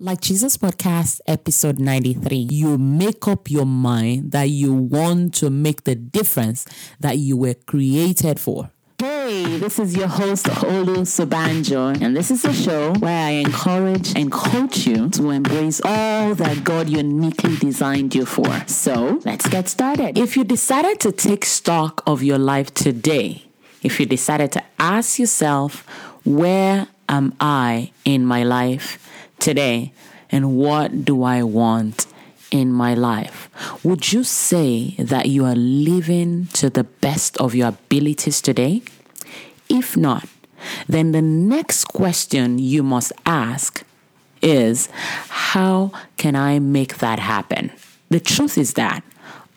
Like Jesus Podcast, episode 93, you make up your mind that you want to make the difference that you were created for. Hey, this is your host, Olu Sobanjo, and this is a show where I encourage and coach you to embrace all that God uniquely designed you for. So, let's get started. If you decided to take stock of your life today, if you decided to ask yourself, where am I in my life? Today and what do I want in my life? Would you say that you are living to the best of your abilities today? If not, then the next question you must ask is how can I make that happen? The truth is that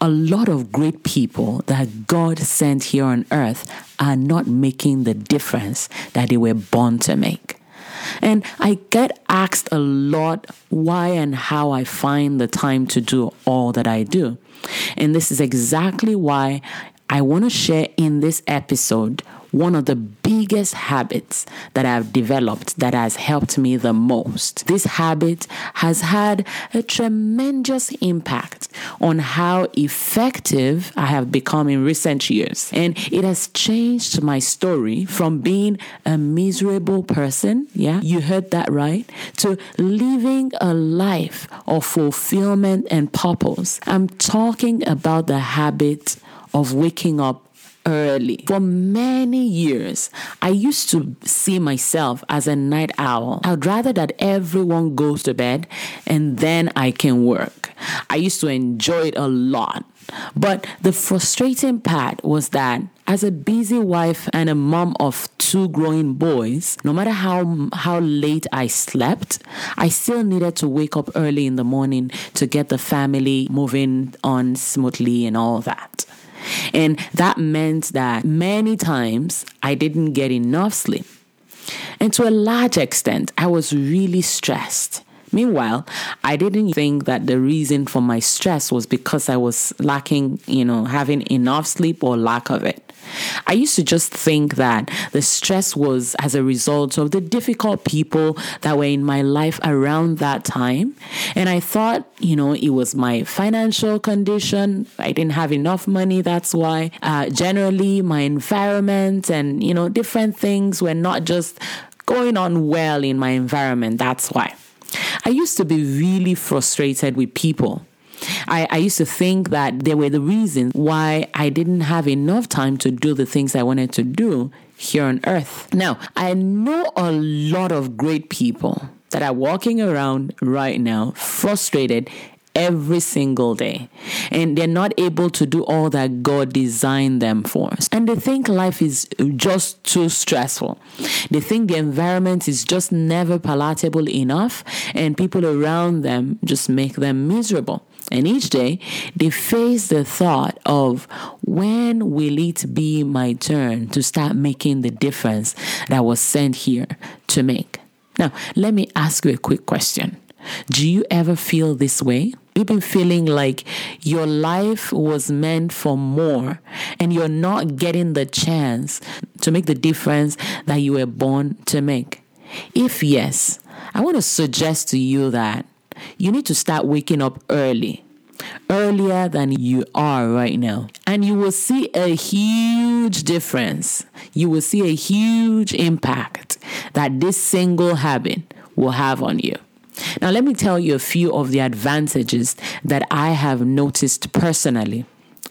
a lot of great people that God sent here on earth are not making the difference that they were born to make. And I get asked a lot why and how I find the time to do all that I do. And this is exactly why I want to share in this episode one of the biggest habits that I've developed that has helped me the most. This habit has had a tremendous impact on how effective I have become in recent years. And it has changed my story from being a miserable person, yeah, you heard that right, to living a life of fulfillment and purpose. I'm talking about the habit of waking up early. For many years, I used to see myself as a night owl. I'd rather that everyone goes to bed and then I can work. I used to enjoy it a lot. But the frustrating part was that as a busy wife and a mom of two growing boys, no matter how how late I slept, I still needed to wake up early in the morning to get the family moving on smoothly and all that. And that meant that many times I didn't get enough sleep. And to a large extent, I was really stressed. Meanwhile, I didn't think that the reason for my stress was because I was lacking, you know, having enough sleep or lack of it. I used to just think that the stress was as a result of the difficult people that were in my life around that time. And I thought, you know, it was my financial condition. I didn't have enough money. That's why. Uh, generally, my environment and, you know, different things were not just going on well in my environment. That's why. I used to be really frustrated with people I, I used to think that they were the reason why I didn't have enough time to do the things I wanted to do here on earth. Now, I know a lot of great people that are walking around right now frustrated every single day and they're not able to do all that God designed them for. And they think life is just too stressful. They think the environment is just never palatable enough and people around them just make them miserable. And each day they face the thought of when will it be my turn to start making the difference that was sent here to make? Now, let me ask you a quick question. Do you ever feel this way? You've been feeling like your life was meant for more and you're not getting the chance to make the difference that you were born to make. If yes, I want to suggest to you that you need to start waking up early, earlier than you are right now. And you will see a huge difference. You will see a huge impact that this single habit will have on you. Now, let me tell you a few of the advantages that I have noticed personally.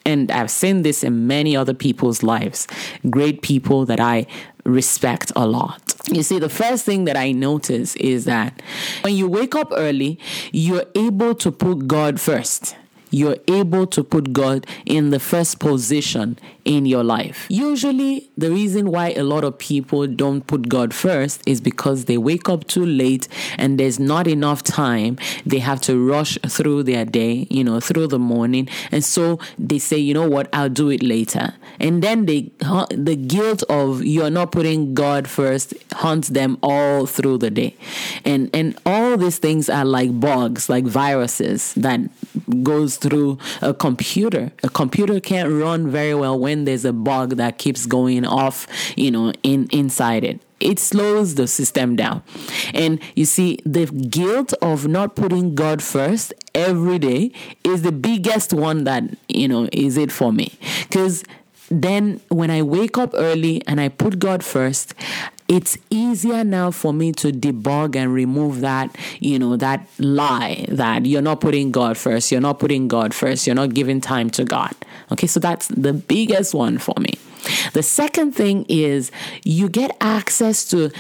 And I've seen this in many other people's lives, great people that I respect a lot. You see, the first thing that I notice is that when you wake up early, you're able to put God first you're able to put God in the first position in your life. Usually, the reason why a lot of people don't put God first is because they wake up too late and there's not enough time. They have to rush through their day, you know, through the morning. And so they say, you know what, I'll do it later. And then they, the guilt of you're not putting God first haunts them all through the day. And, and all these things are like bugs, like viruses that goes through a computer. A computer can't run very well when there's a bug that keeps going off, you know, in inside it it slows the system down. And you see, the guilt of not putting God first every day is the biggest one that, you know, is it for me. Because then when I wake up early and I put God first, it's easier now for me to debug and remove that, you know, that lie that you're not putting God first, you're not putting God first, you're not giving time to God. Okay, so that's the biggest one for me. The second thing is you get access to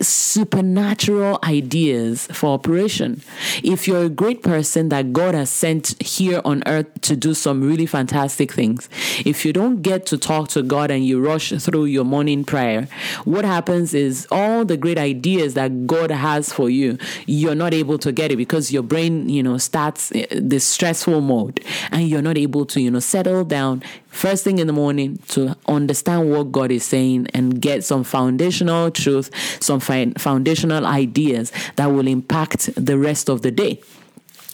supernatural ideas for operation. If you're a great person that God has sent here on earth to do some really fantastic things, if you don't get to talk to God and you rush through your morning prayer, what happens is all the great ideas that God has for you, you're not able to get it because your brain, you know, starts eh, the stressful mode and you're not able to, you know, settle down first thing in the morning to understand what God is saying and get some foundational truth, some foundational ideas that will impact the rest of the day.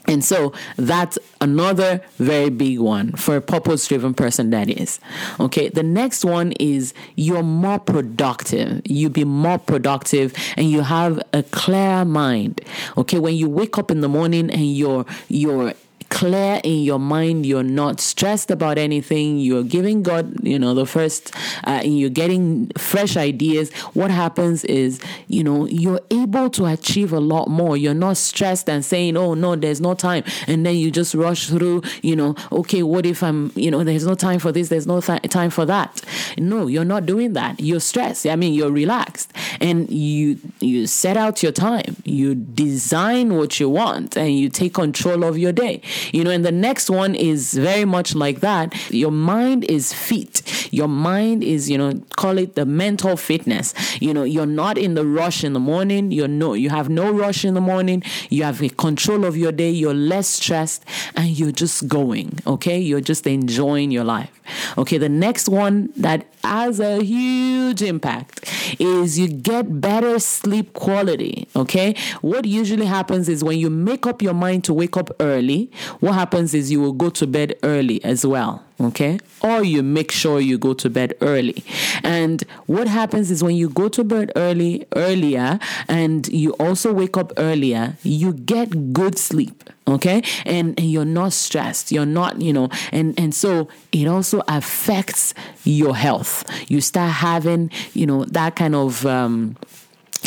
And so that's another very big one for a purpose driven person that is. Okay. The next one is you're more productive. You be more productive and you have a clear mind. Okay. When you wake up in the morning and you're, you're clear in your mind. You're not stressed about anything. You're giving God, you know, the first, uh, and you're getting fresh ideas. What happens is, you know, you're able to achieve a lot more. You're not stressed and saying, oh, no, there's no time. And then you just rush through, you know, okay, what if I'm, you know, there's no time for this, there's no th- time for that. No, you're not doing that. You're stressed. I mean, you're relaxed and you, you set out your time. You design what you want and you take control of your day. You know, and the next one is very much like that. Your mind is fit. Your mind is, you know, call it the mental fitness. You know, you're not in the rush in the morning. You're no, you have no rush in the morning. You have control of your day. You're less stressed and you're just going. Okay. You're just enjoying your life. Okay. The next one that has a huge impact is you get better sleep quality. Okay. What usually happens is when you make up your mind to wake up early, what happens is you will go to bed early as well okay? Or you make sure you go to bed early. And what happens is when you go to bed early earlier and you also wake up earlier you get good sleep okay? And, and you're not stressed. You're not you know and and so it also affects your health. You start having you know that kind of um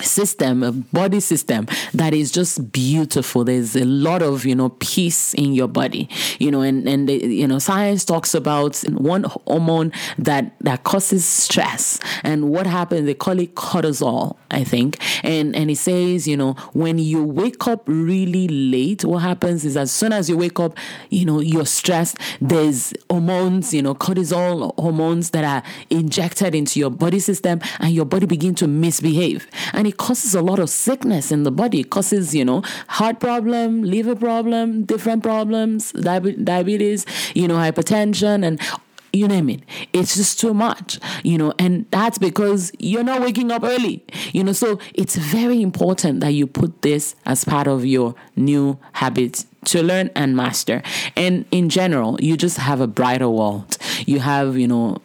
system a body system that is just beautiful. There's a lot of you know peace in your body you know and and the, you know science talks about one hormone that that causes stress. And what happens they call it cortisol i think. And and it says you know when you wake up really late what happens is as soon as you wake up you know you're stressed. There's hormones you know cortisol hormones that are injected into your body system and your body begin to misbehave and it causes a lot of sickness in the body. It causes, you know, heart problem, liver problem, different problems, diabetes, you know, hypertension, and you name it. It's just too much, you know, and that's because you're not waking up early, you know. So it's very important that you put this as part of your new habits to learn and master. And in general, you just have a brighter world. You have, you know,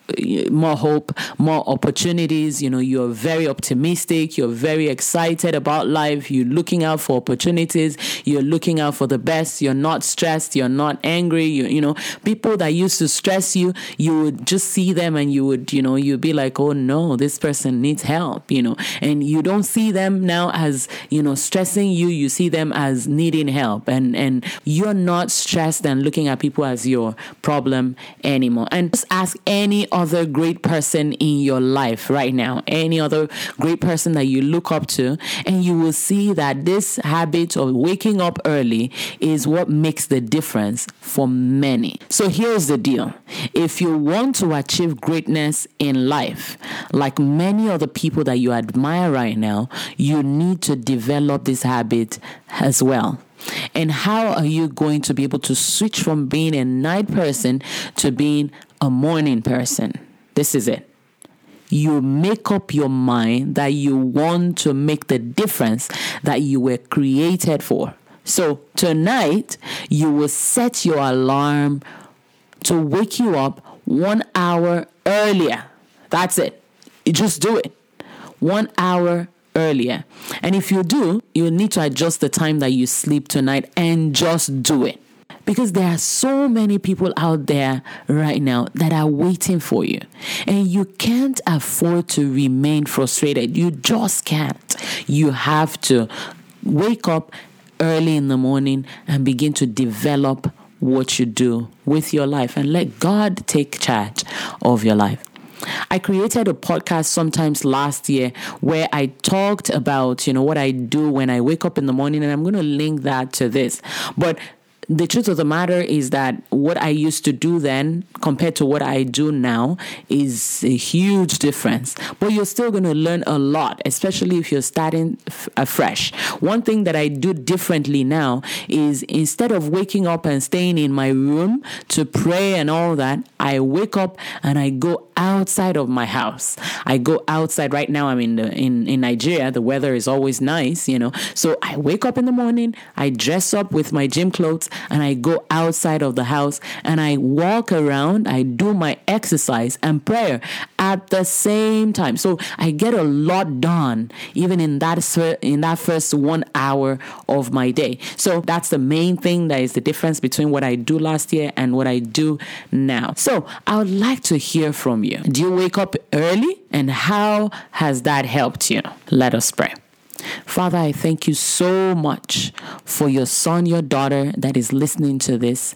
more hope, more opportunities. You know, you're very optimistic. You're very excited about life. You're looking out for opportunities. You're looking out for the best. You're not stressed. You're not angry. You, you know, people that used to stress you, you would just see them and you would, you know, you'd be like, oh no, this person needs help, you know, and you don't see them now as, you know, stressing you. You see them as needing help and, and you're not stressed and looking at people as your problem anymore. And just ask any other great person in your life right now, any other great person that you look up to, and you will see that this habit of waking up early is what makes the difference for many. So here's the deal if you want to achieve greatness in life, like many other people that you admire right now, you need to develop this habit as well. And how are you going to be able to switch from being a night person to being a morning person? This is it. You make up your mind that you want to make the difference that you were created for. So tonight, you will set your alarm to wake you up one hour earlier. That's it. You just do it. One hour earlier. And if you do, you need to adjust the time that you sleep tonight and just do it. Because there are so many people out there right now that are waiting for you. And you can't afford to remain frustrated. You just can't. You have to wake up early in the morning and begin to develop what you do with your life and let God take charge of your life. I created a podcast sometimes last year where I talked about, you know, what I do when I wake up in the morning and I'm going to link that to this. But the truth of the matter is that what I used to do then compared to what I do now is a huge difference. But you're still going to learn a lot, especially if you're starting f- afresh. One thing that I do differently now is instead of waking up and staying in my room to pray and all that, I wake up and I go outside of my house. I go outside. Right now, I'm in the in in Nigeria. The weather is always nice, you know. So I wake up in the morning. I dress up with my gym clothes and I go outside of the house and I walk around. I do my exercise and prayer at the same time. So I get a lot done even in that in that first one hour of my day. So that's the main thing that is the difference between what I do last year and what I do now. So I would like to hear from you. Do you wake up early? And how has that helped you? Let us pray. Father, I thank you so much for your son, your daughter that is listening to this.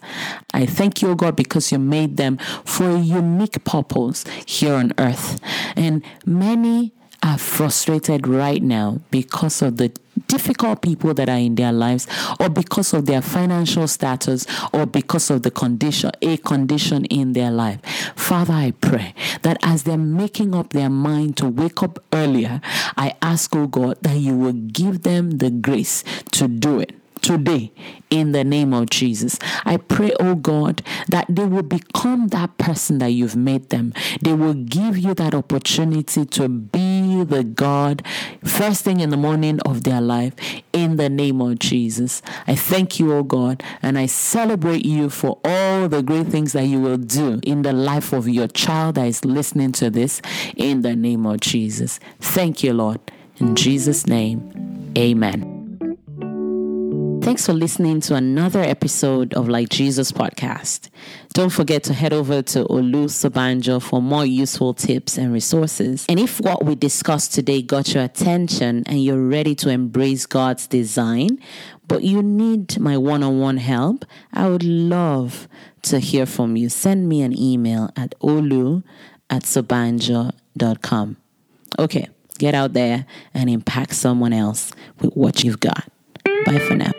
I thank you, God, because you made them for a unique purpose here on earth. And many are frustrated right now because of the difficult people that are in their lives or because of their financial status or because of the condition a condition in their life father i pray that as they're making up their mind to wake up earlier i ask oh god that you will give them the grace to do it today in the name of Jesus. I pray, oh God, that they will become that person that you've made them. They will give you that opportunity to be the God first thing in the morning of their life in the name of Jesus. I thank you, oh God, and I celebrate you for all the great things that you will do in the life of your child that is listening to this in the name of Jesus. Thank you, Lord. In Jesus' name, amen. Thanks for listening to another episode of Like Jesus podcast. Don't forget to head over to Olu Sobanjo for more useful tips and resources. And if what we discussed today got your attention and you're ready to embrace God's design, but you need my one on one help, I would love to hear from you. Send me an email at olu at sobanjo.com. Okay, get out there and impact someone else with what you've got. Bye for now.